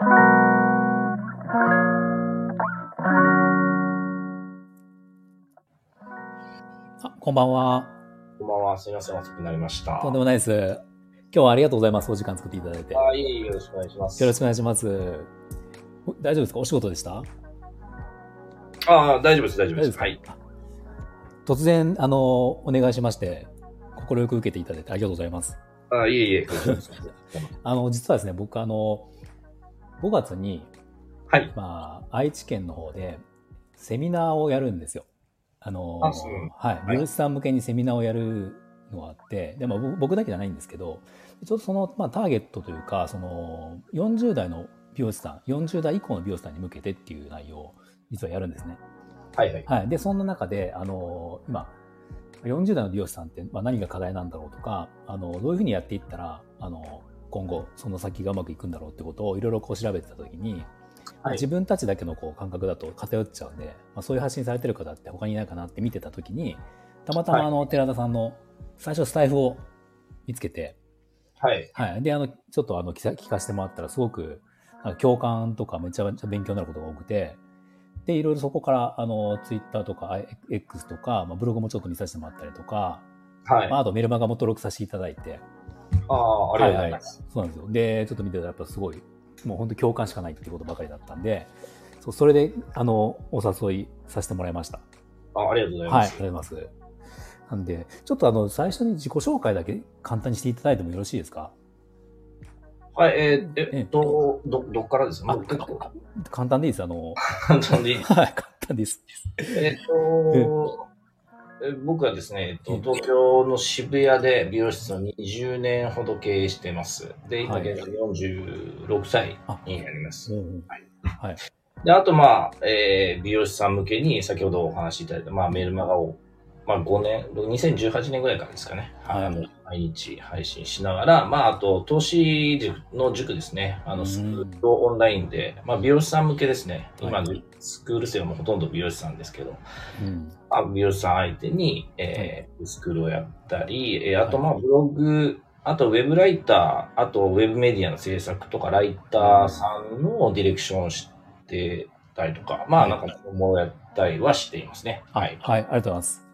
あ、こんばんは。こんばんは。すみません。遅くなりました。とんでもないです。今日はありがとうございます。お時間作っていただいて。よあ、いえいえ、よろしくお願いします。ろしくお願いします。お大丈夫ですか？お仕事でした？あ大丈夫です、大丈夫です。か？はい。突然、あの、お願いしまして、快く受けていただいてありがとうございます。あ、いえいえ、あの、実はですね、僕、あの、5月に、はい。まあ、愛知県の方で、セミナーをやるんですよ。あの、あそうはい。美容師さん向けにセミナーをやるのがあって、でも僕僕だけじゃないんですけど、ちょっとその、まあ、ターゲットというか、その、40代の美容師さん、40代以降の美容師さんに向けてっていう内容を実はやるんですね。はいはい。はい。で、そんな中で、あの、今、40代の美容師さんって、まあ、何が課題なんだろうとか、あの、どういうふうにやっていったら、あの、今後、その先がうまくいくんだろうってことをいろいろこう調べてたときに、はい自分たちだけのこう感覚だと偏っちゃうんで、まあ、そういう発信されてる方って他にいないかなって見てたときに、たまたまはいあの、寺田さんの最初スタイフを見つけて、はい。はい。で、あの、ちょっとあの、聞か聞かせてもらったら、すごく、共感とかめちゃめちゃ勉強になることが多くて、で、いろいろそこから、あの、ツイッターとか、X とか、まあ、ブログもちょっと見させてもらったりとか、はい。まあ、ああとメルマガも登録させていただいて、あ、ありがとうございます。そうなんですよ。で、ちょっと見てたら、やっぱすごい、もう本当共感しかないってことばかりだったんで、そうそれで、あの、お誘いさせてもらいました。あありがとうございはい、ありがます。とうございます。なんで、ちょっとあの、最初に自己紹介だけ簡単にしていただいてもよろしいですか？はい、えーええっと、ど、どっからです？か簡単でいいです。あの、簡単でいいはい、簡単です。えっと、え僕はですね、えっと、東京の渋谷で美容室を20年ほど経営してます。で、今はい現在46歳になります。うんはいはい。で、あと、まあ、えー美容師さん向けに、先ほどお話しいただいた、まあ、メールマガを、まあ、5年、2018年ぐらいからですかね。はいあの、毎日配信しながら、まあ、あと、投資塾の塾ですね。あうんの、スクールをオンラインで、まあ、美容師さん向けですね。今はい、スクール生はもうほとんど美容師さんですけど、うん。まあ、美容師さん相手に、えースクールをやったり、えーあと、まあ、ブログ、あと、ウェブライター、あと、ウェブメディアの制作とか、ライターさんのディレクションをしてたりとか、まあ、なんか、ものやったりはしていますね。はい。はい、ありがとうございます。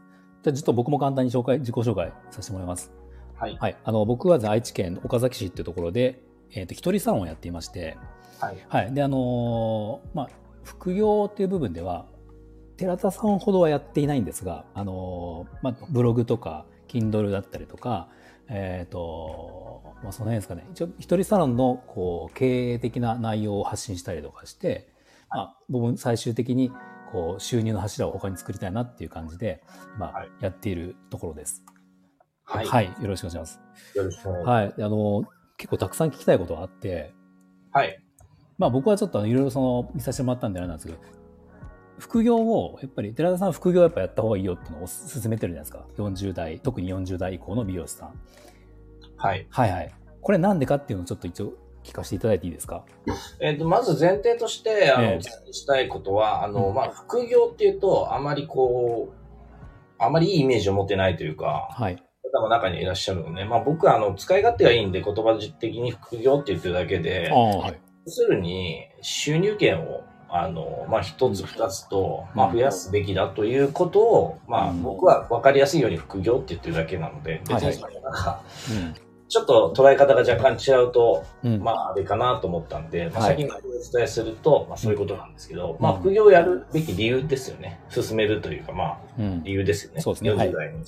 じゃあ、ちょっと僕も簡単に紹介、自己紹介させてもらいます。はい。はい。あの、僕は愛知県岡崎市っていうところで、えっ、と、一人サロンをやっていまして、はい。はい。で、あのーまあ、副業っていう部分では、寺田さんほどはやっていないんですが、あのーまあ、ブログとか、Kindle だったりとか、えっ、と、まあ、その辺ですかね。一応、一人サロンの、こう、経営的な内容を発信したりとかして、まあ、僕も最終的に、こう、収入の柱を他に作りたいなっていう感じで、まあ、はいやっているところです。はい。はい。よろしくお願いします。よろしくお願いしまはい。であの、結構たくさん聞きたいことがあって、す。はい。まあ僕はちょっといろいろその見させてもらったんであれなんですけど、副業を、やっぱり寺田さんは副業やっぱやった方がいいよっていうのを勧めてるじゃないですか。40代、特に40代以降の美容師さん。はい。はいはい。これなんでかっていうのをちょっと一応聞かせていただいていいですか？えっ、と、まず前提として、あの、えしたいことは、あの、うん。まあ、副業っていうと、あまりこう、あまりいいイメージを持ってないというか、はい。方も中にいらっしゃるので、まあ僕はあの、使い勝手がいいんで言葉的に副業って言ってるだけであ、あ、はい。要するに収入源を、あの、まあ一つ二つと、まあ増やすべきだということを、まあうん。僕は分かりやすいように副業って言ってるだけなので、別はいにそれがちょっと捉え方が若干違うと、うん。うん。まああれかなと思ったんで、まあはい先にお伝えすると、まあそういうことなんですけど、んまあ副業をやるべき理由ですよね。進めるというか、まあうん。理由ですよね。そうですね40代に。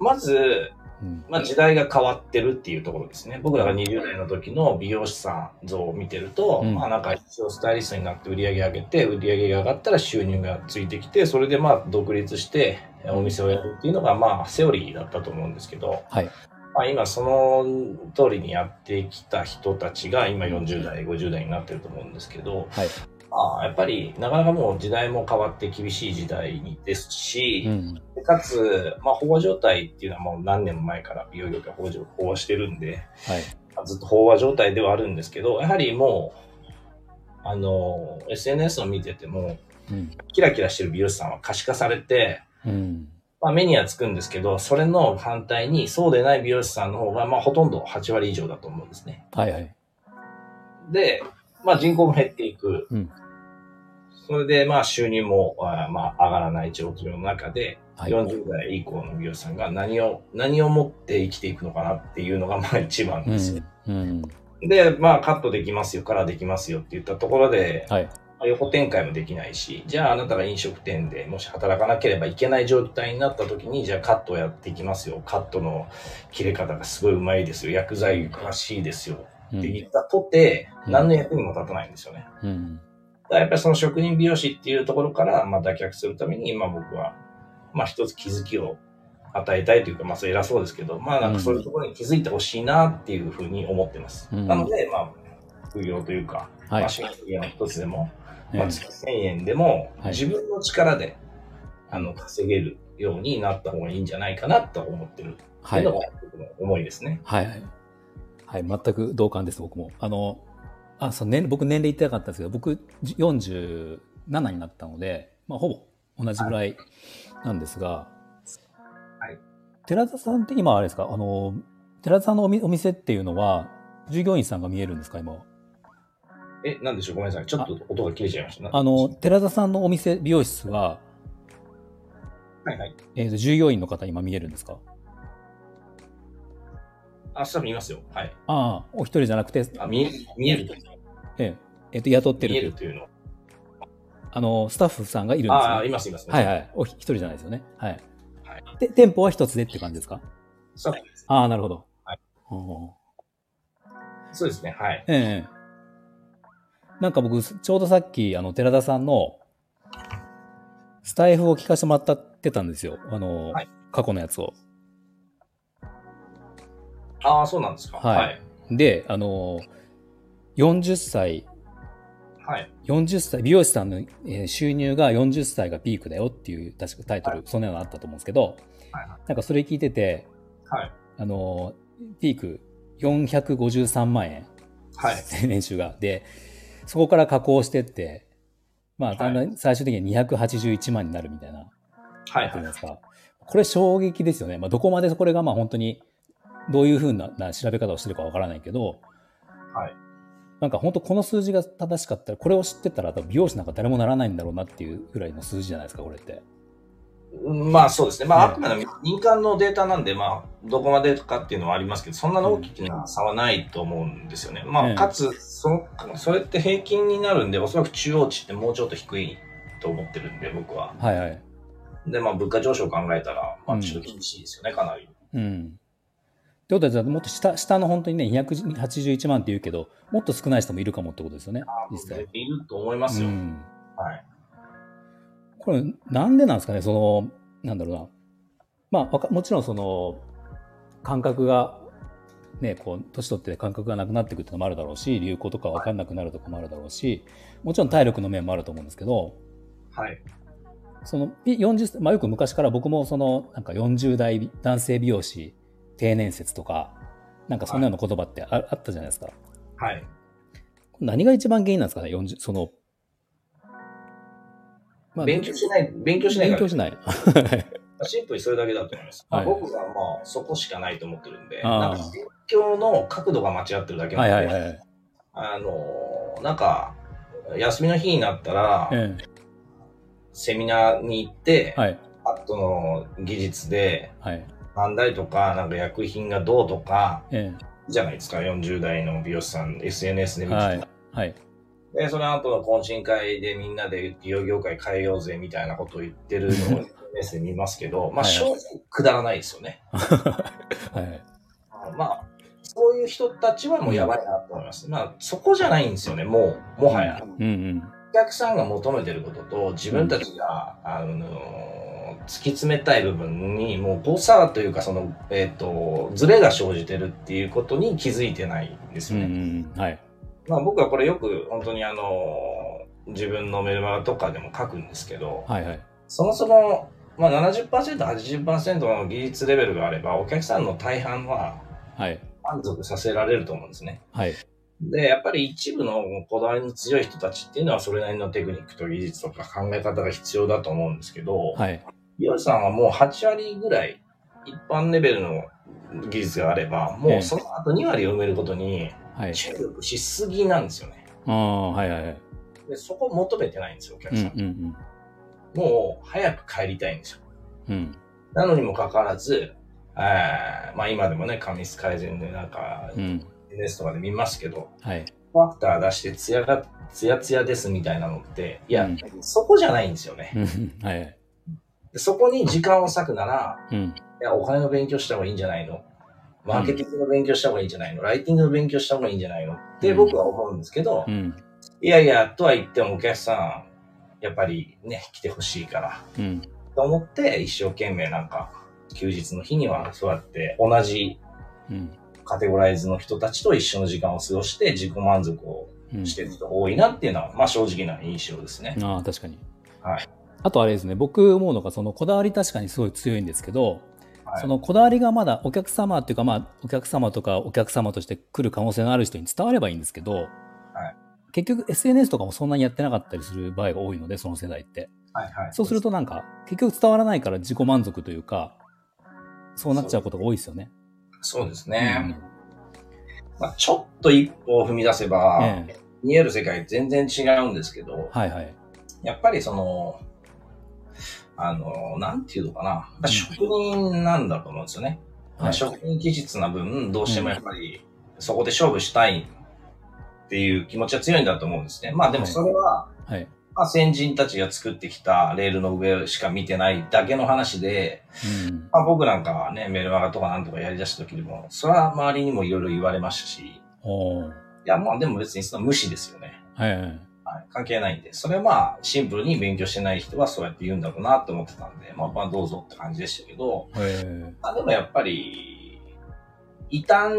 まず、うん。まあ、時代が変わってるっていうところですね。僕らが20代の時の美容師さん像を見てると、うんまあなんか一応スタイリストになって売り上げ上げて、売り上げが上がったら収入がついてきて、それでまあ独立してお店をやるっていうのがまあセオリーだったと思うんですけど、はい。まあ今その通りにやってきた人たちが今40代、50代になってると思うんですけど、はい。まあやっぱりなかなかもう時代も変わって厳しい時代ですし、うん。かつ、まあ、飽和状態っていうのはもう何年も前から美容業界飽和飽和してるんで、はい。まあずっと飽和状態ではあるんですけど、やはりもう、あの、SNS を見てても、うん。キラキラしてる美容師さんは可視化されて、うん。まあ、目にはつくんですけど、それの反対にそうでない美容師さんの方が、まあ、ほとんど8割以上だと思うんですね。はいはい。で、まあ人口も減っていく。うんそれで、まあ収入も、あまあ上がらない状況の中で、はい。40代以降の美容師さんが何を、何を持って生きていくのかなっていうのが、まあ一番うですよ。ん。うん。で、まあカットできますよ、からできますよって言ったところで、はい。まあ横展開もできないし、じゃああなたが飲食店でもし働かなければいけない状態になった時に、じゃあカットをやっていきますよ。カットの切れ方がすごいうまいですよ。薬剤詳しいですよ。うんって言ったとて、うん何の役にも立たないんですよね。うん。やっぱりその職人美容師っていうところから、まあ脱却するために、今僕は、まあ一つ気づきを与えたいというか、まあそれ偉そうですけど、まあなんかそういうところに気づいてほしいなっていうふうに思ってます。うんなので、まあ、副業というか、はいまあ、収入の一つでも、えまあ、月1000円でも、はい自分の力で、あの、稼げるようになった方がいいんじゃないかなと思ってるってはいの。が僕の思いですね。はいはい。はい、全く同感です、僕も。あの、あ、そう、年、僕年齢言ってなかったんですけど、僕47になったので、まあ、ほぼ同じぐらいなんですが、はい。寺田さんって今あれですか、あの、寺田さんのお店っていうのは、従業員さんが見えるんですか、今は？え、なんでしょう？ごめんなさい。ちょっと音が切れちゃいました。あの、寺田さんのお店、美容室は、はいはい。えーと、従業員の方今見えるんですか？あ、スタッフ見ますよ。はい。ああ、お一人じゃなくて、あ、見え、見えると。えええーと、雇って見えるるというの。あの、スタッフさんがいるんですよ、ああ、いますいます。はいはい。お一人じゃないですよね。はい。はいで、店舗は一つでって感じですか？スタッフです。ああ、なるほど。はいそうですね。はい。ええなんか僕、ちょうどさっき、あの、寺田さんの、スタイフを聞かせてもらったってたんですよ。あの、はい過去のやつを。ああ、そうなんですか。はいはい。で、あの、40歳、はい。40歳、美容師さんの、えー収入が40歳がピークだよっていう、確かタイトル、そんなのあったと思うんですけど、はいなんかそれ聞いてて、はい。あの、ピーク453万円、はい。年収が。で、そこから加工してって、まあ、はいだんだん最終的には281万になるみたいな、はいですか。これ衝撃ですよね。まあ、どこまでこれがまあ本当に、どういうふうなな調べ方をしてるかわからないけど、はい。なんか本当この数字が正しかったら、これを知ってたら多分美容師なんか誰もならないんだろうなっていうぐらいの数字じゃないですか、これって。うんまあそうですね。まあ、ねあくまでも民間のデータなんで、まあ、どこまでかっていうのはありますけど、そんなに大きな差はないと思うんですよね。まあ、ええかつ、その、それって平均になるんで、おそらく中央値ってもうちょっと低いと思ってるんで、僕は。はいはい。で、まあ、物価上昇を考えたら、まあ、うんちょっと厳しいですよね、かなり。うん。ってことは、じゃあもっと下、下の本当にね、281万って言うけど、もっと少ない人もいるかもってことですよね、実際。いると思いますよ。うん。はい。これ、なんでなんですかね、その、なんだろうな。まあもちろんその、感覚が、ね、こう、年取って感覚がなくなっていくっていうのもあるだろうし、流行とか分かんなくなるとかもあるだろうし、もちろん体力の面もあると思うんですけど、はい。その、ピ40、まあよく昔から僕もその、なんか40代男性美容師定年説とか、なんかそんなような言葉ってあ,、あったじゃないですか。はい。何が一番原因なんですかね、40、その、ま勉強しない、勉強しないから勉強しない。シンプルにそれだけだと思います。まあはい僕はまあ、そこしかないと思ってるんで、なんか勉強の角度が間違ってるだけなんで、はいはいはい。あのーなんか、休みの日になったら、えセミナーに行って、えはい。パッドの技術で、はい。だりとか、なんか薬品がどうとか、えじゃないですか、40代の美容師さん、SNS でえ見てて、はい。はい。で、その後の懇親会でみんなで美容業界変えようぜみたいなことを言ってるのを SNS で見ますけど、まあはい正直くだらないですよね。はい。まあ、そういう人たちはもうやばいなと思います。まあ、そこじゃないんですよね、もう、もはや。うんうん。お客さんが求めてることと、自分たちが、あの突き詰めたい部分に、もう誤差というか、その、えっ、と、ズレが生じてるっていうことに気づいてないんですうんよね。うん。はい。まあ、僕はこれよく、本当にあの、自分のメルマガとかでも書くんですけど、はいはい。そもそも、まあ70%、80%の技術レベルがあれば、お客さんの大半ははい。満足させられると思うんですね。はい。で、やっぱり一部のこだわりの強い人たちっていうのはそれなりのテクニックと技術とか考え方が必要だと思うんですけど、はい。美容師さんはもう8割ぐらい一般レベルの技術があれば、ええもうその後2割を埋めることにはい。注力しすぎなんですよね。ああ、はいはいはい。でそこ求めてないんですよ、お客うんさん。うんもう早く帰りたいんですよ。うん。うん。なのにもかかわらず、えーまあ今でもね、紙質改善でなんか、うん。SNS とかで見ますけど、はい。ファクター出してツヤが、ツヤツヤですみたいなのって、いや、うんそこじゃないんですよね。うんはいそこに時間を割くなら、うん。いや、お金の勉強した方がいいんじゃないのマーケティングの勉強した方がいいんじゃないの？ライティングの勉強した方がいいんじゃないの？って僕は思うんですけど、うん。いやいや、とは言ってもお客さん、やっぱりね、来てほしいから、うん。と思って一生懸命なんか、休日の日にはそうやって同じうん。カテゴライズの人たちと一緒の時間を過ごして自己満足をうん。してる人が多いなっていうのは、まあ正直な印象ですね。ああ、確かに。はい。あとあれですね、僕思うのが、そのこだわり確かにすごい強いんですけど、はいそのこだわりがまだお客様っていうか、まあ、お客様とかお客様として来る可能性のある人に伝わればいいんですけど、結局 SNS とかもそんなにやってなかったりする場合が多いので、その世代って。はいはい。そうするとなんか、結局伝わらないから自己満足というか、そうなっちゃうことが多いですよね。そうですうんね。まあちょっと一歩を踏み出せば、ええ見える世界全然違うんですけど、はいはい。やっぱりその、あの、なんていうのかな。職人なんだと思うんですよね。はい職人気質な分、どうしてもやっぱり、そこで勝負したいっていう気持ちは強いんだと思うんですね。まあでもそれは、はい。まあ先人たちが作ってきたレールの上しか見てないだけの話で、うん。まあ僕なんかはね、メルマガとかなんとかやり出した時でも、それは周りにもいろいろ言われましたし、いやまあでも別にその無視ですよね。はいはい。はい、関係ないんで、それはまあ、シンプルに勉強してない人はそうやって言うんだろうなと思ってたんで、まあ、まあ、どうぞって感じでしたけど、まあ、でもやっぱり、異端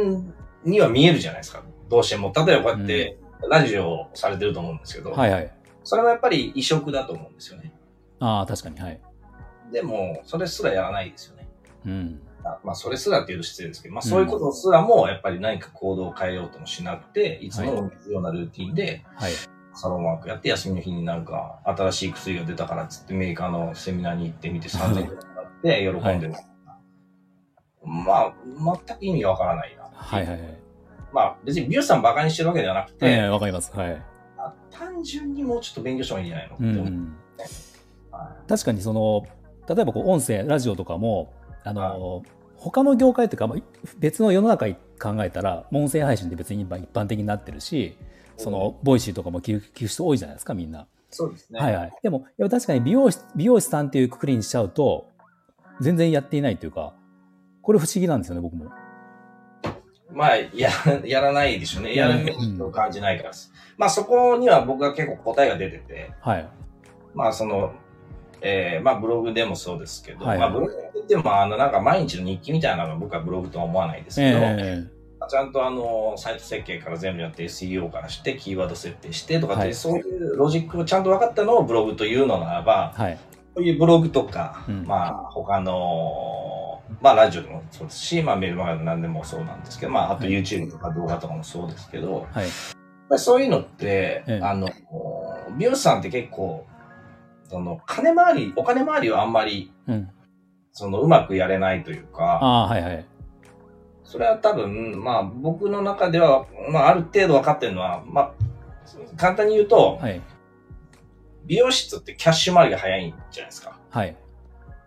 には見えるじゃないですか。どうしても。例えばこうやって、ラジオされてると思うんですけど、はいはい。それはやっぱり異色だと思うんですよね。ああ、確かに。はい。でも、それすらやらないですよね。うん。あまあ、それすらって言うと失礼ですけど、まあ、そういうことすらも、やっぱり何か行動を変えようともしなくて、いつも同じようなルーティンで、はい。サロンワークやって、休みの日になんか、新しい薬が出たからっつってメーカーのセミナーに行ってみて3000円くらいもらって喜んでる。まあ、全く意味がわからないな。はいはいはい。まあ、別に美容師さんバカにしてるわけではなくて、ええわかります。はい。あ単純にもうちょっと勉強した方がいいんじゃないのってう思う。ん。は確かにその、例えばこう音声、ラジオとかも、あの、他の業界というか、まあ別の世の中に考えたら、音声配信って別に今一般的になってるし、その、ボイシーとかも聞く人多いじゃないですか、みんな。そうですね。はいはい。でも、やっぱ確かに美容師、美容師さんっていうくくりにしちゃうと、全然やっていないというか、これ不思議なんですよね、僕も。まあ、や、やらないでしょうね。やるメリットを感じないからです。まあ、そこには僕は結構答えが出てて、はい。まあ、その、えーまあ、ブログでもそうですけど、はいまあ、ブログって言っても、あの、なんか毎日の日記みたいなのは僕はブログとは思わないですけど、えちゃんとあの、サイト設計から全部やって SEO からして、キーワード設定してとかって、はいそういうロジックをちゃんと分かったのをブログというのならば、えはい。そういうブログとか、うんまあ、他の、まあ、ラジオでもそうですし、まあ、メールマガでも何でもそうなんですけど、まあ、あとはい YouTube とか動画とかもそうですけど、はい。そういうのって、ええあの、美容師さんって結構、その、金回り、お金回りはあんまり、うん。その、うまくやれないというか、ああ、はいはい。それは多分、まあ、僕の中では、まあ、ある程度分かってるのは、まあ、簡単に言うと、はい。美容室ってキャッシュ回りが早いんじゃないですか。はい。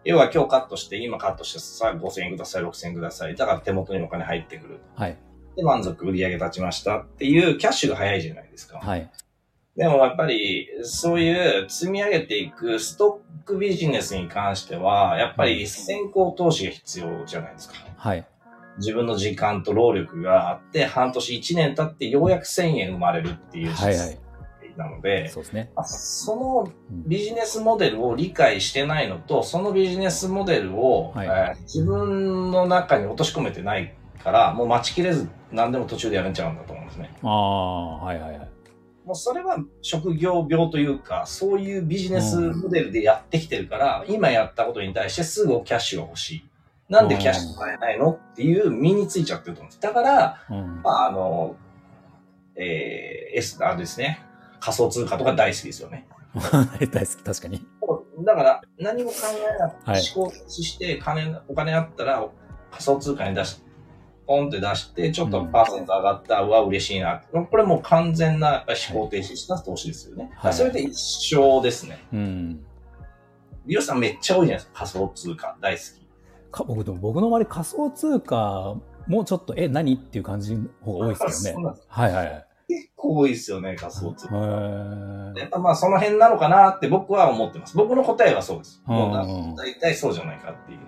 要は今日カットして、今カットしてさあ5000円ください、6000円ください。だから手元にお金入ってくる。はい。で、満足売り上げ立ちましたっていうキャッシュが早いじゃないですか。はい。でもやっぱり、そういう積み上げていくストックビジネスに関しては、やっぱり先行投資が必要じゃないですか。はい。自分の時間と労力があって、半年1年経ってようやく1000円生まれるっていうはいはい。なので、そうですね。まあそのうんビジネスモデルを理解してないのと、そのビジネスモデルを、はいえー自分の中に落とし込めてないから、もう待ちきれず何でも途中でやめちゃうんだと思うんですね。ああ、はいはいはい。もうそれは職業病というか、そういうビジネスモデルでやってきてるから、今やったことに対してすぐキャッシュが欲しい。なんでキャッシュ買えないのっていう身についちゃってると思うんです。だから、うん。まあ、あの、えー、S、あれですね。仮想通貨とか大好きですよね。大好き、確かに。だから、何も考えなくて、はい思考して、金、お金あったら、仮想通貨に出し、ポンって出して、ちょっとパーセント上がった、うわ、嬉しいな。これもう完全なやっぱり思考停止した投資ですよね。はいそれで一生ですね。うん。美容師さんめっちゃ多いじゃないですか。仮想通貨。大好き。か僕でも僕の周り仮想通貨もちょっと、え、何っていう感じの方が多いですよね。はいはいはい。結構多いですよね、仮想通貨。やっぱまあその辺なのかなって僕は思ってます。僕の答えはそうです。う大体そうじゃないかっていう。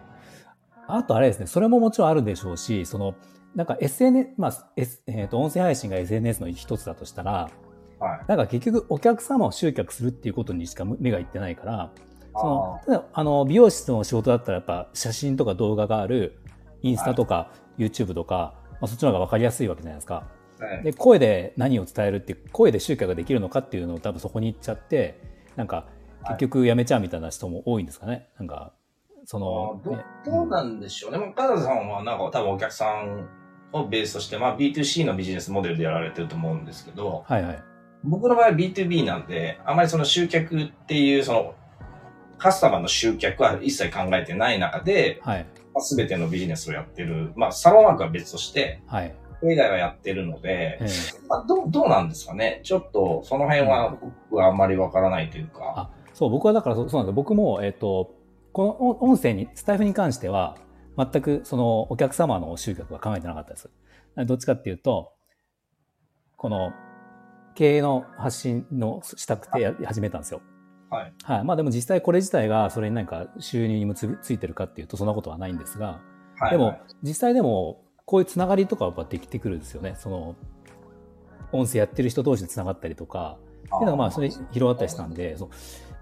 あとあれですね、それももちろんあるでしょうし、その、なんか SNS、まあ、S えっ、と、音声配信が SNS の一つだとしたら、はい。なんか結局お客様を集客するっていうことにしか目がいってないから、その、例えばあの、美容室の仕事だったらやっぱ写真とか動画がある、インスタとか YouTube とか、まあ、そっちの方がわかりやすいわけじゃないですか。はいで、声で何を伝えるって、声で集客ができるのかっていうのを多分そこに行っちゃって、なんか結局やめちゃうみたいな人も多いんですかね。なんか、その、どねどうなんでしょうね。もう、カナダさんはなんか多分お客さんをベースとして、まあ B2C のビジネスモデルでやられてると思うんですけど、はいはい。僕の場合は B2B なんで、あまりその集客っていう、その、カスタマーの集客は一切考えてない中で、はい。まあ、全てのビジネスをやってる。まあ、サロンワークは別として、はい。それ以外はやってるので、ええまあ、どう、どうなんですかね？ちょっと、その辺は僕はあんまりわからないというか。あそう、僕はだからそうなんです僕も、えっ、と、この音音声に、スタイフに関しては、全くそのお客様の集客は考えてなかったです。どっちかっていうと、この経営の発信のしたくてや始めたんですよ。はい。はい。まあでも実際これ自体がそれに何か収入に結びついてるかっていうとそんなことはないんですが、はい。でもはい、実際でもこういうつながりとかはやっぱできてくるんですよね。その、音声やってる人同士でつながったりとか、っていうのがまあそれ広がったりしたんで、そう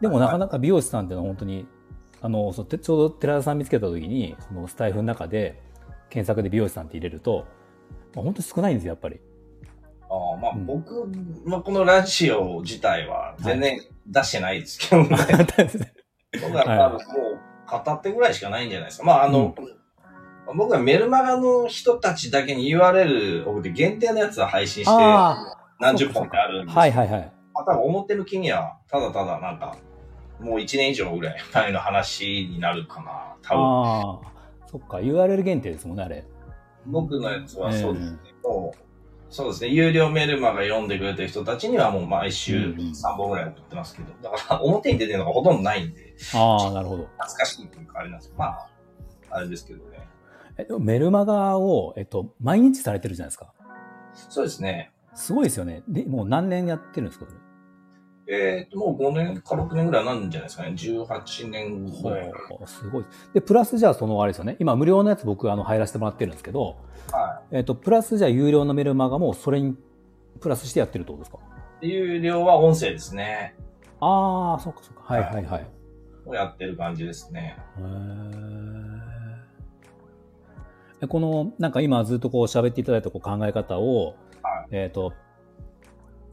でもなかなか美容師さんっていうのは本当に、あの、そちょうど寺田さん見つけた時に、そのスタイフの中で検索で美容師さんって入れると、まあ、本当に少ないんですよ、やっぱり。ああまあ、うん僕のこのラジオ自体は全然出してないですけどね。僕は多分もう片手ぐらいしかないんじゃないですか。まああの、僕はメルマガの人たちだけに URL 送って限定のやつは配信してあ何十本ってあるんですあ、はいはいはい。まあ、多分表向きにはただただなんかもう1年以上ぐらい前の話になるかな。多分ああ、そっか、URL 限定ですもんね、あれ。僕のやつはそうですね。えもうそうですね。有料メルマガ読んでくれてる人たちにはもう毎週うんうん3本ぐらい送ってますけど、だから表に出てるのがほとんどないんで、ああ、なるほど。懐かしいというかあれなんですけど、まあ、あれですけどね。えでもメルマガを、えっと、毎日されてるじゃないですか。そうですね。すごいですよね。で、もう何年やってるんですか、それ。えっ、と、もう5年か6年ぐらいなんじゃないですかね。18年ぐらい。すごい。で、プラスじゃあそのあれですよね。今無料のやつ僕あの入らせてもらってるんですけど、はえっ、と、プラスじゃあ有料のメルマガもそれにプラスしてやってるってことですか？い。有料は音声ですね。ああ、そっかそっか。はいはいはい。をやってる感じですね。へーえこの、なんか今ずっとこう喋っていただいたこう考え方を、はえっ、と、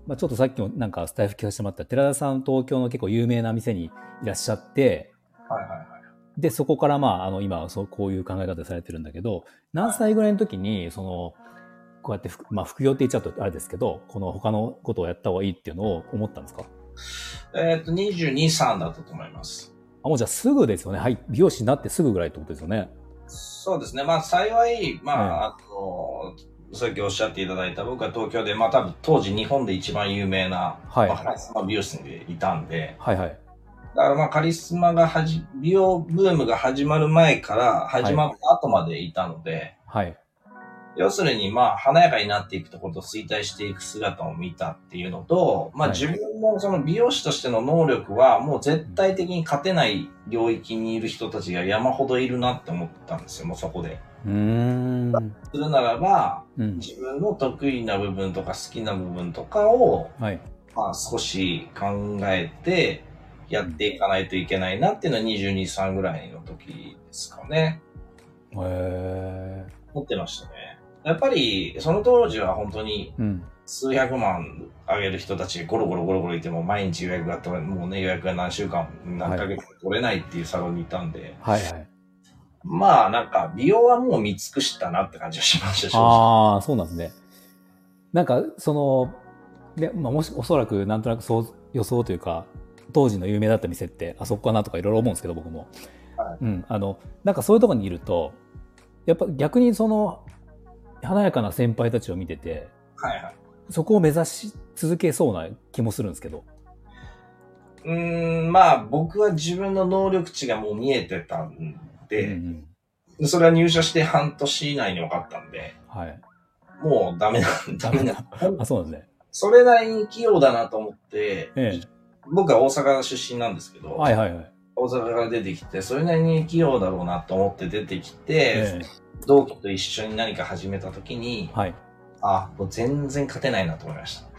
まあ、ちょっとさっきもなんかスタイフ聞かせてもらった寺田さん東京の結構有名な店にいらっしゃって、はいはいはい。で、そこからまあ、あの、今、そう、こういう考え方されてるんだけど、何歳ぐらいの時に、その、こうやってふ、まあ、副業って言っちゃうとあれですけど、この他のことをやった方がいいっていうのを思ったんですか？えっ、と、22、3だったと思います。あ、もうじゃあすぐですよね。はい。美容師になってすぐぐらいってことですよね。そうですね。まあ、幸い、まあ、あの、さっきおっしゃっていただいた、僕は東京で、まあ、多分当時日本で一番有名な、はいまあ、カリスマ美容室でいたんで、はいはい。だからまあ、カリスマがはじ、美容ブームが始まる前から始まった後までいたので、はい。要するにまあ、華やかになっていくところと衰退していく姿を見たっていうのと、まあはい自分のその美容師としての能力はもう絶対的に勝てない領域にいる人たちが山ほどいるなって思ったんですよ、もうそこで。うーん。するならば、うん。自分の得意な部分とか好きな部分とかを、はい。まあ少し考えてやっていかないといけないなっていうのは22、3ぐらいの時ですかね。へえ。思ってましたね。やっぱり、その当時は本当にうん。数百万あげる人たちがゴロゴロゴロゴロいても毎日予約が取れ、もうね予約が何週間、何ヶ月取れないっていうサロンにいたんで、はいはい。まあなんか美容はもう見尽くしたなって感じがしました。ああ、そうなんですね。なんか、その、で、まあ、もし、おそらくなんとなくそう予想というか、当時の有名だった店って、あそこかなとかいろいろ思うんですけど、僕も。はうん。あの、なんかそういうところにいると、やっぱ逆にその、華やかな先輩たちを見てて、はいはい。そこを目指し続けそうな気もするんですけど。うーん、まあ僕は自分の能力値がもう見えてたんで、うんそれは入社して半年以内に分かったんで、うん、はい。もうダメだ、ダメだ。あ、そうなんですね。それなりに器用だなと思って、え僕は大阪出身なんですけど、え。はいはいはい。大阪から出てきて、それなりに器用だろうなと思って出てきて、え同期と一緒に何か始めた時にえ、はい。あ、もう全然勝てないなと思いました。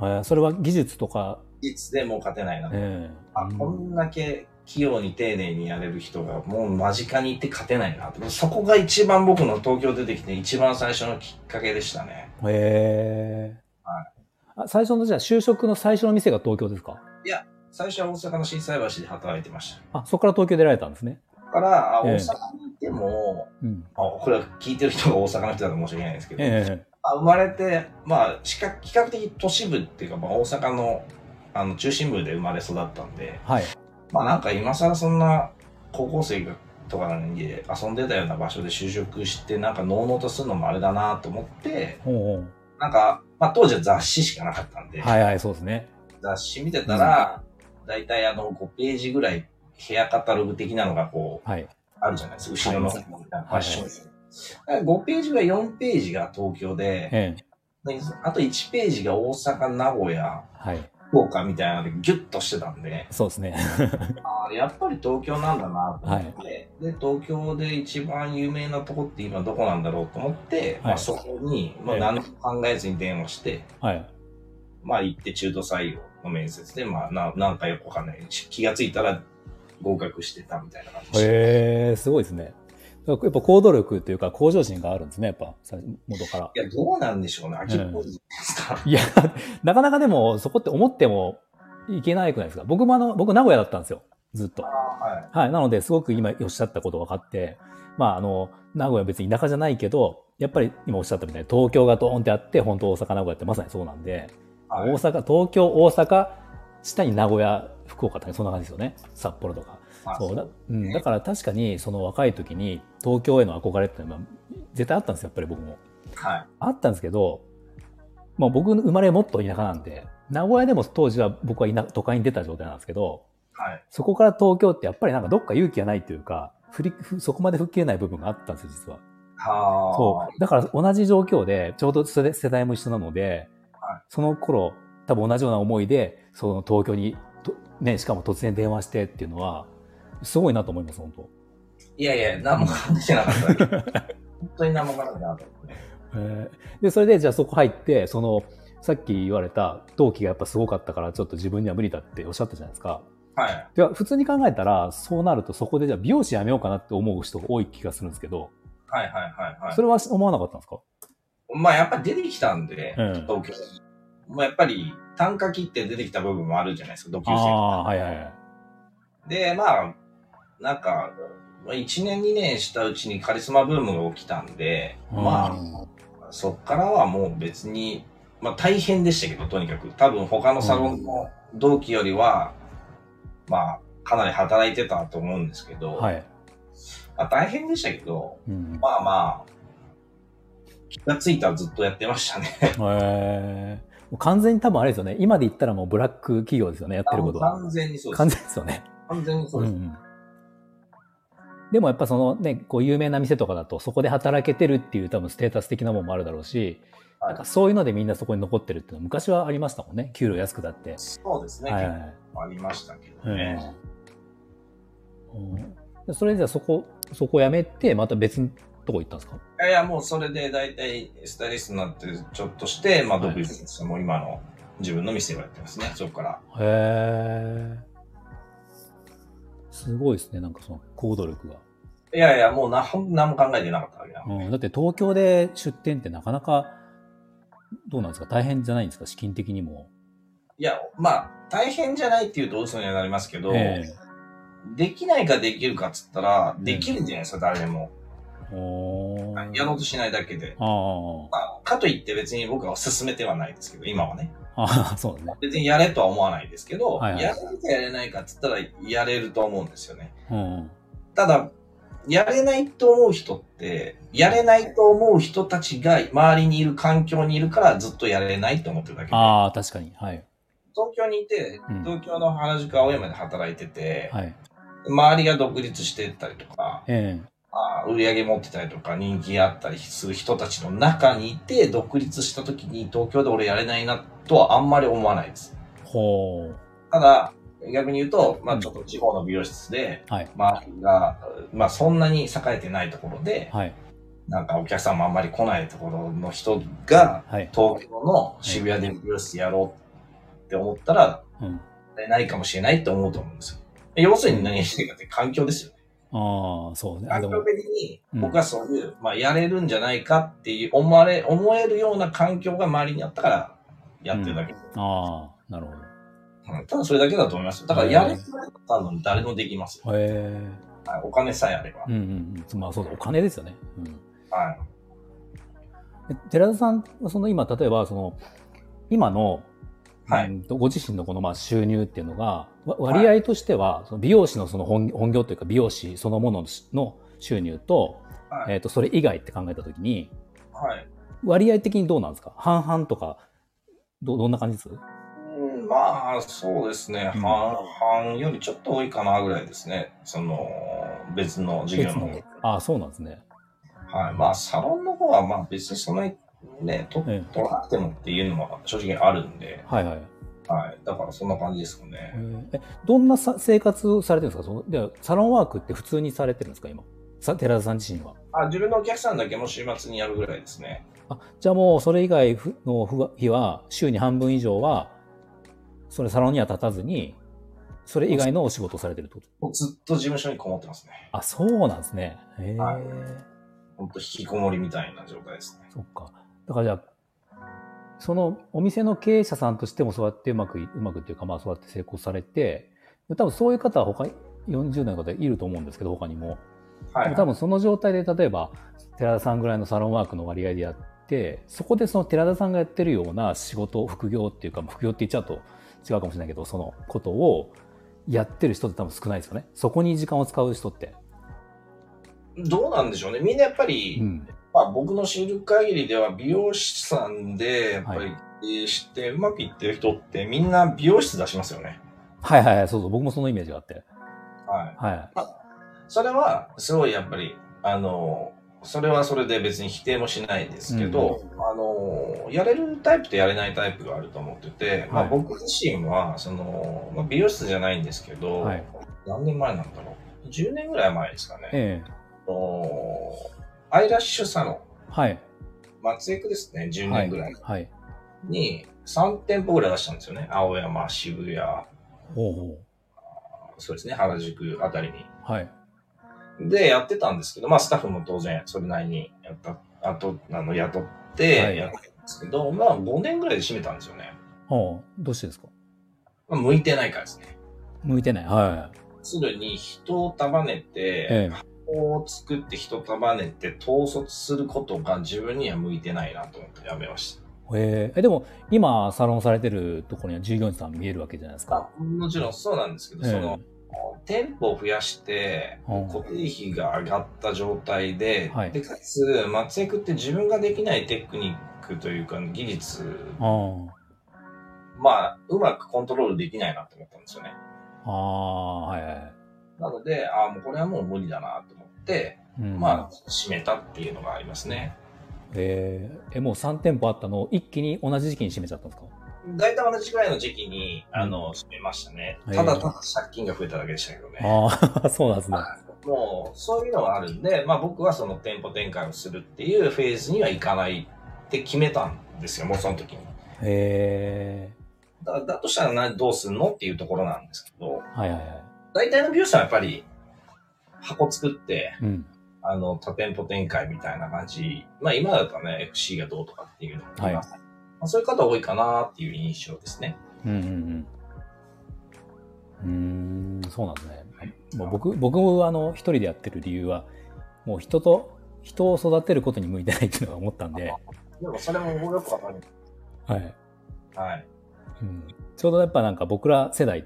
えーそれは技術とか、いつでもう勝てないなと。ええあ、こんだけ器用に丁寧にやれる人がもう間近にいて勝てないなと。そこが一番僕の東京出てきて一番最初のきっかけでしたね。へえ。はあ最初のじゃあ就職の最初の店が東京ですか？最初は大阪の心斎橋で働いてましあ、そこから東京出られたんですね。から、大阪にいても、うん。あこれは聞いてる人が大阪の人だと申し訳ないんですけど、ええあ生まれて、まあ、比較比較的都市部っていうか、まあ、大阪のあの中心部で生まれ育ったんで、はい。まあなんか今更そんな高校生がとかに遊んでたような場所で就職して、なんかのうのうとするのもあれだなと思って、ほうほなんか、まあ当時は雑誌しかなかったんで、うはいはい、そうですね。雑誌見てたら、だいたいあの5ページぐらいヘアカタログ的なのがこう、はい。あるじゃないですか。後ろのファッション。5ページぐらい4ページが東京で、ええであと1ページが大阪、名古屋、はい。福岡みたいなのでギュッとしてたんで、そうですね。あーやっぱり東京なんだなと思って、で、東京で一番有名なとこって今どこなんだろうと思って、まあ、そこに、まあ、ええ何も考えずに電話して、はい。まあ行って中途採用の面接で、まあななんかよくわかんない。気がついたら合格してたみたいな感じで。へえ、すごいですね。やっぱ行動力というか向上心があるんですね、やっぱ、さ元から。いや、どうなんでしょうね。秋っぽいですか。いや、なかなかでも、そこって思ってもいけないくないですか僕もあの、僕名古屋だったんですよ。ずっと。あはい。はい。なので、すごく今おっしゃったこと分かって、まあ、あの、名古屋は別に田舎じゃないけど、やっぱり今おっしゃったみたいに東京がドーンってあって、本当大阪、名古屋ってまさにそうなんで、はい大阪、東京、大阪、下に名古屋、福岡ってそんな感じですよね。札幌とか。まあそうだ,、うん、だから確かにその若い時に東京への憧れっていうのは絶対あったんですよ、やっぱり僕も。はい。あったんですけど、まあ僕の生まれもっと田舎なんで、名古屋でも当時は僕は田都会に出た状態なんですけど、はい。そこから東京ってやっぱりなんかどっか勇気がないというか、振り、ふそこまで吹っ切れない部分があったんですよ、実は。はあ。そう。だから同じ状況で、ちょうど世代世代も一緒なので、はいその頃、多分同じような思いで、その東京にと、ね、しかも突然電話してっていうのは、すごいなと思います、本当。いやいや、何も考えてなかっただけ。本当に何も考えてなかった。えーで、それでじゃあそこ入って、その、さっき言われた同期がやっぱすごかったから、ちょっと自分には無理だっておっしゃったじゃないですか。はい。では、普通に考えたら、そうなるとそこでじゃあ美容師やめようかなって思う人が多い気がするんですけど、はいはいはいはい。それは思わなかったんですか？まあやっぱり出てきたんで、うん東京に。まあやっぱり単価切って出てきた部分もあるじゃないですか、同級生。ああー、はいはいはい。で、まあ、なんか、1年2年したうちにカリスマブームが起きたんで、まあ、そっからはもう別に、まあ大変でしたけど、とにかく。多分他のサロンの同期よりは、まあ、かなり働いてたと思うんですけど、あ、はい。まあ大変でしたけど、うん、まあまあ、気がついたらずっとやってましたね。へーもう完全に多分あれですよね。今で言ったらもうブラック企業ですよね、やってることは。完全にそうです。完全ですよね。完全にそうです。んんでもやっぱそのね、こう有名な店とかだとそこで働けてるっていう多分ステータス的なものもあるだろうし、はいなんかそういうのでみんなそこに残ってるっていうのは昔はありましたもんね。給料安くだって。そうですね。はいありましたけどはい。ね。うんでそれじゃあそこ、そこ辞めてまた別のとこ行ったんですか？いやいや、もうそれで大体スタイリストになってちょっとして、まあはい独立して、もう今の自分の店をやってますね、そこから。へえ。すごいですね、なんかその行動力が。いやいや、もうな、何も考えてなかったわけだ。うん、だって東京で出店ってなかなか、どうなんですか？大変じゃないんですか？資金的にも。いや、まあ、大変じゃないって言うと嘘にはなりますけど、えできないかできるかっつったら、できるんじゃないですか、誰でも。やろうとしないだけで。あまあ、かといって別に僕は勧めてはないですけど、今はね。あ、ああ、そうね。別にやれとは思わないですけど、はいはいやれるかやれないかっつったらやれると思うんですよね。うん。ただ、やれないと思う人って、やれないと思う人たちが周りにいる環境にいるからずっとやれないと思ってるだけで、ああ、確かに。はい。東京にいてうん、東京の原宿青山で働いてて、はい。周りが独立してったりとか、ええあー売り上げ持ってたりとか人気あったりする人たちの中にいて、独立した時に東京で俺やれないなとはあんまり思わないです。ほう。ただ、逆に言うと、まうんあちょっと地方の美容室で、はい。周りが、まあそんなに栄えてないところで、はい。なんかお客さんもあんまり来ないところの人が、はい。東京の渋谷で美容室やろうって思ったら、うん。ないかもしれないって思うと思うんですよ。要するに何がしたいかって環境ですよね。ああ、そうね。あ、環境的にうん僕はそういう、まあやれるんじゃないかっていう思われ、思えるような環境が周りにあったからやってるだけ。ああ、なるほうんただそれだけだと思いますよ。だからやれる多分誰もできます。へえ。はいお金さえあれば。うんうんうん。まあそうだ、お金ですよね。うん。はい。で寺田さん、その今、例えば、その、今の、はいご自身のこのまあ収入っていうのが、わ割合としては、その美容師のその本本業というか、美容師そのものの収入と、はい。えっ、と、それ以外って考えたときに、はい。割合的にどうなんですか？半々とか、ど、どんな感じです？うんまあ、そうですね。うん半々よりちょっと多いかなぐらいですね。その、別の授業の方。ああ、そうなんですね。はい。まあ、サロンの方は、まあ別にそんなにね、取らなくてもっていうのは正直あるんで、はいはい。はい。だからそんな感じですかね。えどんなさ生活されてるんですか？そのでサロンワークって普通にされてるんですか？今。さ寺田さん自身は。あ、自分のお客さんだけも週末にやるぐらいですね。あ、じゃあもうそれ以外の日は、週に半分以上は、それサロンには立たずに、それ以外のお仕事をされてるってこと？ずっと事務所にこもってますね。あ、そうなんですね。へえ、はいほんと引きこもりみたいな状態ですね。そっか。だからじゃあ、そのお店の経営者さんとしてもそうやってうまくい、うまくっていうか、まあそうやって成功されて、多分そういう方は他に、40代の方いると思うんですけど、他にも。はい、多分その状態で例えば寺田さんぐらいのサロンワークの割合でやってそこでその寺田さんがやってるような仕事副業っていうか副業って言っちゃうと違うかもしれないけどそのことをやってる人って多分少ないですよねそこに時間を使う人って、どうなんでしょうね。みんなやっぱり、うん、まあ僕の知る限りでは美容師さんで、やっぱり経営してうまくいってる人ってみんな美容室出しますよね。はいはいはいそうそう僕もそのイメージがあってはい。はいそれは、すごいやっぱり、あの、それはそれで別に否定もしないですけど、あの、やれるタイプとやれないタイプがあると思ってて、まあはい僕自身は、その、まあ、美容室じゃないんですけど、はい何年前なんだろう。10年ぐらい前ですかね。ええアイラッシュサロン、はい。松江区ですね、10はい。年ぐらい。はい。に3店舗ぐらい出したんですよね。青山、渋谷、ほうほそうですね、原宿あたりに。うはい。で、やってたんですけど、まあ、スタッフも当然、それなりにやった、あと、あの、雇ってはい。やってたんですけど、まあ、5年ぐらいで閉めたんですよね。ほう。どうしてですか？まあ、向いてないからですね。向いてない。はするに人を束ねて、ええ。箱を作って人束ねて統率することが自分には向いてないなと思ってやめました。いええでも今サロンされてるところには従業員さん見えるわけじゃないですか。あもちろんそうなんですけど、ええ。その、店舗を増やして、うん。固定費が上がった状態で、はい。で、かつ、松江区って自分ができないテクニックというか、技術、あまあ、うまくコントロールできないなと思ったんですよね。あああはいはいなので、ああ、もうこれはもう無理だなと思って、うんまあ、閉めたっていうのがありますね。えーえ、もう3店舗あったのを一気に同じ時期に閉めちゃったんですか？大体同じぐらいの時期に、あの、閉めましたね。へえただただ借金が増えただけでしたけどね。ああ、そうなんですね。もう、そういうのはあるんで、まあ僕はその店舗展開をするっていうフェーズにはいかないって決めたんですよ、もうその時に。へえだだとしたらなどうすんのっていうところなんですけど、はいはいはい。大体の美容師はやっぱり箱作って、うん。あの、多店舗展開みたいな感じ。まあ今だとね、FC がどうとかっていうのもあります、まあ、そういう方多いかなっていう印象ですね。うんうんうん。うーん、そうなんですね。もう僕、僕もあの、一人でやってる理由は、もう人と、人を育てることに向いてないっていうのが思ったんで、でもそれもよくわかる。はい。はい。うん、ちょうどやっぱなんか僕ら世代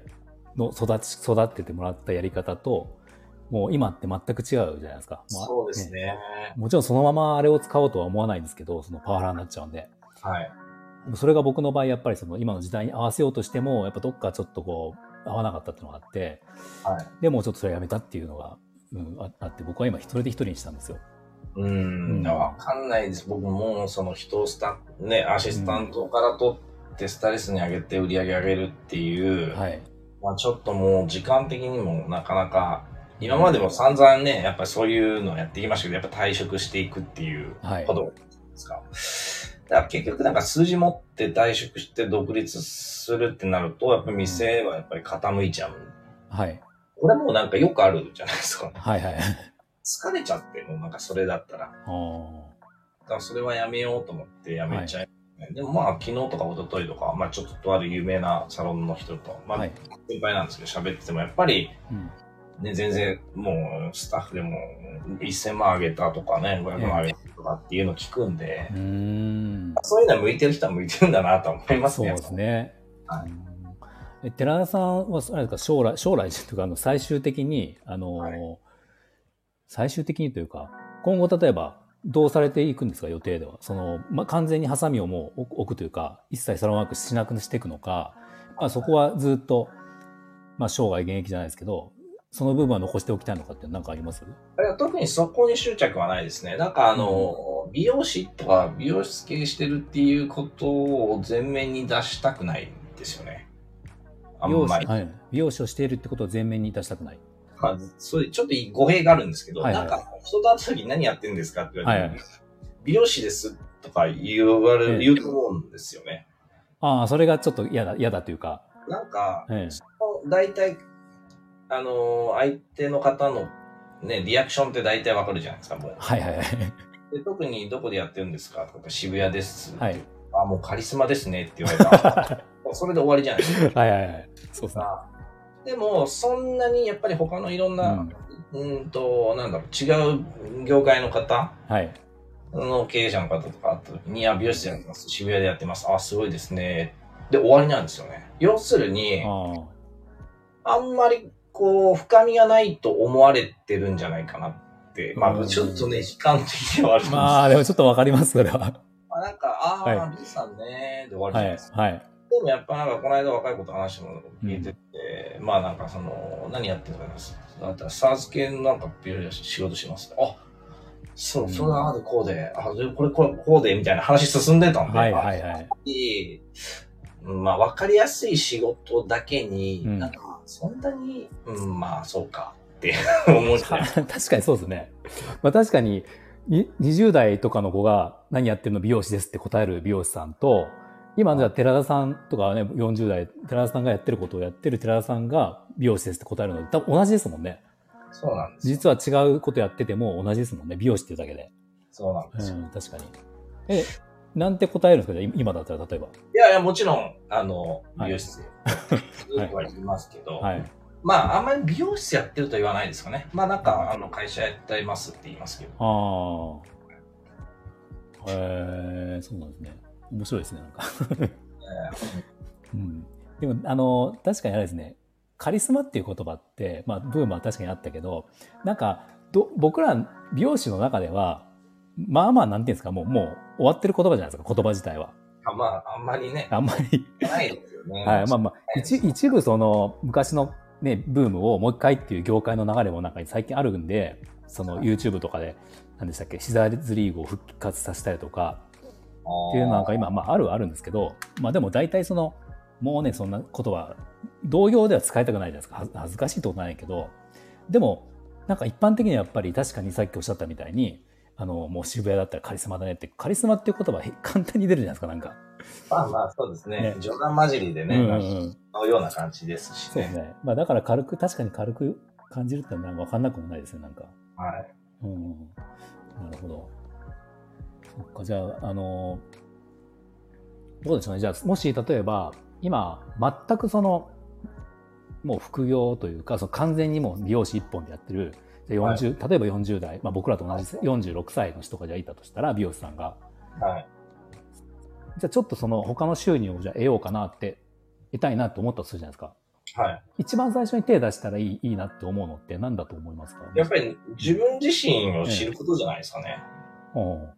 の育ち、育ててもらったやり方と、もう今って全く違うじゃないですか。まあそうですね。もちろんそのままあれを使おうとは思わないんですけど、そのパワハラになっちゃうんで。はい。それが僕の場合、やっぱりその今の時代に合わせようとしても、やっぱどっかちょっとこう、合わなかったっていうのがあって、はい。でもうちょっとそれやめたっていうのが、うん、ああって、僕は今一人で一人にしたんですよ。ううんん、わかんないです。僕も、その人をスタン、ね、アシスタントから取ってスタイリストに上げて売り上げ上げるっていう、はい。まあちょっともう時間的にもなかなか、今までも散々ね、やっぱりそういうのをやってきましたけど、やっぱ退職していくっていうはいことですか。だから結局なんか数字持って退職して独立するってなると、やっぱり店はやっぱり傾いちゃう。はい。これもなんかよくあるじゃないですか。はいはい。疲れちゃって、もうなんかそれだったら。だからそれはやめようと思ってやめちゃい、でもまあ昨日とか一昨日とか、まあちょっととある有名なサロンの人と、まあはい。先輩なんですけど喋っててもやっぱりうん。ね、全然もうスタッフでも1000万あげたとかね、500万あげたとかっていうの聞くんでう、ーん。そういうのは向いてる人は向いてるんだなと思いますね。そうですね。はい寺田さんは、あれですか、将来、将来というか、あの、最終的に、あの、はい最終的にというか、今後例えば、どうされていくんですか、予定では？その、まあ、完全にハサミをもう置くというか、一切サロンワークしなくしていくのか、まあ、そこはずっと、まあ、生涯現役じゃないですけど、その部分は残しておきたいのかって何かあります？いや特にそこに執着はないですね。なんかあの、美容師とか美容室系してるっていうことを前面に出したくないんですよね。あん美容師,、まり。はい、美容師をしているってことを前面に出したくない。まあ、そういうちょっと語弊があるんですけど、はいはいなんか人と会った時に何やってんですかって言われて、はいはい美容師ですとか言われる、ええ言うと思うんですよね。ああ、それがちょっと嫌だ、嫌だというか、なんか、ええ大体、あのー相手の方のね、リアクションって大体わかるじゃないですか、もう。はいはいはい。で特にどこでやってるんですかとか渋谷です。はい。あ、もうカリスマですねって言われた それで終わりじゃないですか。はいはいはい。そうですね。でも、そんなにやっぱり他のいろんな、うん、と、なんだろう、違う業界の方はい。の経営者の方とかあった時に、いや、美容室やってます。渋谷でやってます。あ、すごいですね。で、終わりなんですよね。要するに、ああんまり、こう、深みがないと思われてるんじゃないかなって。まあ、うんちょっとね、悲観的ではあるんですあ。まあ、でもちょっとわかります、それは。まあなんか、ああ、はい美さんね、で終わるじゃはいないです。か。はい。でもやっぱなんか、この間若い子と話しても聞いてて、まあなんかその、何やってるんですかだったら、サーズ系のなんか美容師仕事します。あ、そうう、んそれはああでこうで、あ、でこれこれこうで、みたいな話進んでたんで、はいはいはい。いまあ、わかりやすい仕事だけに、うんなんか、そんなに、うん、まあ、そうか、って思っちゃう。確かにそうですね。まあ確かに、に20代とかの子が何やってるの美容師ですって答える美容師さんと、今じゃあ寺田さんとかね、40代、寺田さんがやってることをやってる寺田さんが美容師ですって答えるの多分同じですもんね。そうなんですよ。実は違うことやってても同じですもんね。美容師っていうだけで。そうなんですよ。うん、確かに。え、なんて答えるんですか？今だったら例えば。いやいや、もちろん、あの、はい美容室で、ずっとは言いますけど、はい。まあ、あんまり美容室やってると言わないですかね。まあ、なんか、あの、会社やってますって言いますけど。ああ。へえそうなんですね。面白いですね、なんか。うん。でも、あの、確かにあれですね、カリスマっていう言葉って、まあ、ブームは確かにあったけど、なんか、ど僕ら美容師の中では、まあまあ、なんていうんですか、もう、もう終わってる言葉じゃないですか、言葉自体は。あまあ、あんまりね、あんまり。ないですよね。はい。まあまあ、一一部その、昔のね、ブームをもう一回っていう業界の流れもなんか最近あるんで、その YouTube とかで、何でしたっけ、シザーズリーグを復活させたりとか、っていうのなんか今、まああるはあるんですけど、まあでも大体その、もうね、そんなことは、同業では使いたくないじゃないですか。は恥ずかしいってことないけど、でも、なんか一般的にはやっぱり確かにさっきおっしゃったみたいに、あの、もう渋谷だったらカリスマだねって、カリスマっていう言葉簡単に出るじゃないですか、なんか。まあまあ、そうですね。ね冗談交じりでね、うんうんうん。のような感じですしね。そうね。まあだから軽く、確かに軽く感じるってのは分かんなくもないですね、なんか。はい。うんうん。なるほど。そっか、じゃあ、あの、どうでしょうね。じゃあ、もし例えば、今、全くその、もう副業というか、その完全にもう美容師一本でやってる、じゃあ40、例えば40代、まあ僕らと同じ46歳の人がじゃあいたとしたら、美容師さんが。はい。じゃあちょっとその他の収入をじゃあ得ようかなって、得たいなって思ったとするじゃないですか。はい。一番最初に手出したらいいいいなって思うのって何だと思いますか？やっぱり自分自身を知ることじゃないですかね。うん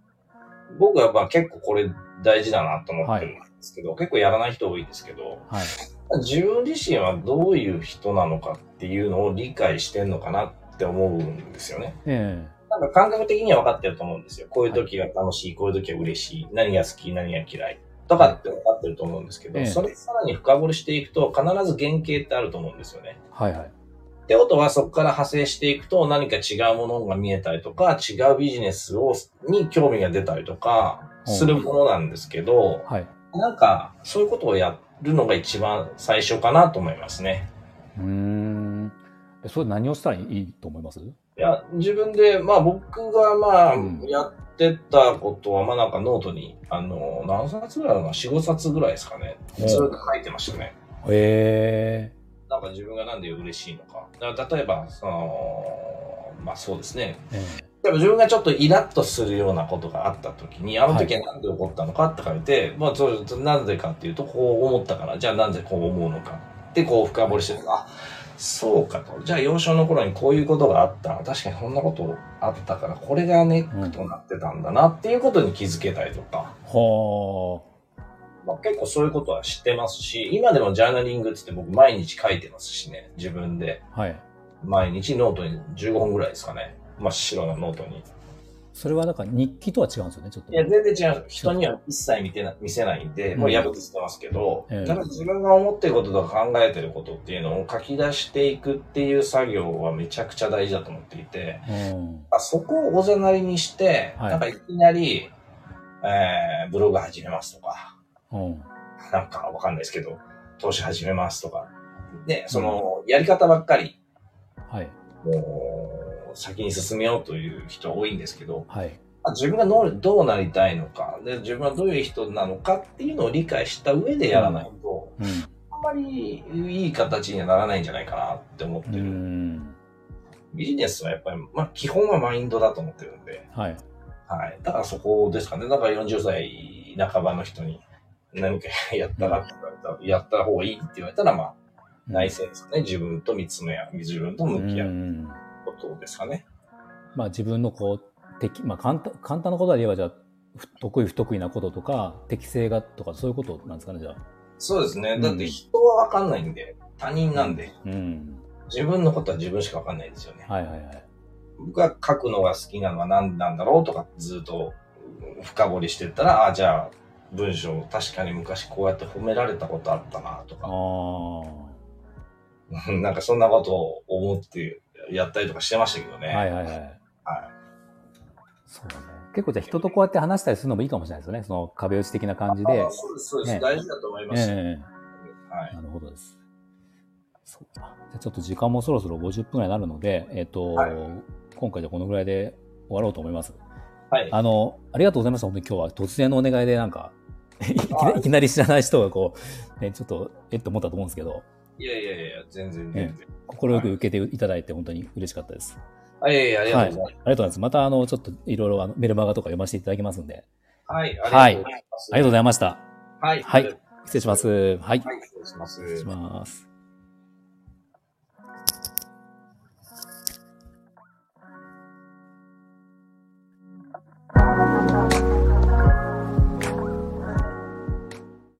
僕はまあ結構これ大事だなと思ってるんですけど、結構やらない人多いですけど、はい。自分自身はどういう人なのかっていうのを理解してんのかなって思うんですよね。えなんか感覚的には分かってると思うんですよ。こういう時が楽しい、こういう時は嬉しい、何が好き、何が嫌い。とかって分かってると思うんですけど、ええそれさらに深掘りしていくと必ず原型ってあると思うんですよね。えはいはい。ってことはそこから派生していくと何か違うものが見えたりとか、違うビジネスをに興味が出たりとかするものなんですけど、はい。なんかそういうことをやるのが一番最初かなと思いますね。うーん。えそれ何をしたらいいと思います？いや、自分で、まあ僕がまあうんやってたことは、まあなんかノートに、あの、何冊ぐらいだろうな、4、5冊ぐらいですかね。うんずっと書いてましたね。へえなんか自分がなんで嬉しいのか。だから例えば、その、まあそうですね。えでも自分がちょっとイラッとするようなことがあった時に、あの時はなんで起こったのかって書いて、まあそう、なんでかっていうと、こう思ったから、じゃあなんでこう思うのか。で、こう深掘りしてるあ、そうかと。じゃあ幼少の頃にこういうことがあった。確かにそんなことあったから、これがネックとなってたんだなっていうことに気づけたりとか。えはまあ、結構そういうことは知ってますし、今でもジャーナリングって言って僕毎日書いてますしね、自分で。あ。はい。毎日ノートに15本ぐらいですかね。真っ白なノートに。それはだから日記とは違うんですよね、ちょっと。いや、全然違う。人には一切見てな見せないんで、うんもう破ってますけど、ええやっぱり自分が思ってることとか考えてることっていうのを書き出していくっていう作業はめちゃくちゃ大事だと思っていて、うん。あそこをおざなりにして、はいなんかいきなり、えー、ブログ始めますとか、うん。なんかわかんないですけど、投資始めますとか、で、その、やり方ばっかり、はい。もう、先に進めようという人多いんですけど、はい。あ自分がどうどうなりたいのかで、自分はどういう人なのかっていうのを理解した上でやらないと、うん。あんまりいい形にはならないんじゃないかなって思ってうる。ん。ビジネスはやっぱり、まあ基本はマインドだと思ってるんで、はい。はい。だからそこですかね。だから40歳半ばの人に何かやったらって言われたら、やった方がいいって言われたら、まあ内政ですかね。自分と見つめ合う、自分と向き合ううんことですかね。まあ自分のこう、適、まあ簡単、簡単なことで言えばじゃあ、ふ得意不得意なこととか、適性がとか、そういうことなんですかね、じゃあ。そうですね。うんだって人はわかんないんで、他人なんで、うん。自分のことは自分しかわかんないですよね。はいはいはい。僕が書くのが好きなのは何なんだろうとかずっと深掘りしてったら、あ、じゃあ文章確かに昔こうやって褒められたことあったなとあか、あ。なんかそんなことを思ってやったりとかしてましたけどね。はいはいはい。はいそうだね。結構じゃあ人とこうやって話したりするのもいいかもしれないですよね。その壁打ち的な感じであ。そうです、そうです、ね大事だと思います。ええはい。なるほどです。そうか。じゃあちょっと時間もそろそろ50分ぐらいになるので、えっ、と、はい今回じゃこのぐらいで終わろうと思います。はい。あの、ありがとうございました。本当に今日は突然のお願いでなんか、いきなり知らない人がこう、ね、ちょっと、えっと思ったと思うんですけど、いやいやいや、全然全然。心よく受けていただいて本当に嬉しかったです。はい、いやいや、ありがとうございありがとうございます。また、あの、ちょっといろいろあのメルマガとか読ませていただきますんで、ます。はい、ありがとうございます。ありがとうございました。はい。はい失礼します。はい。はい、失礼します。失礼します。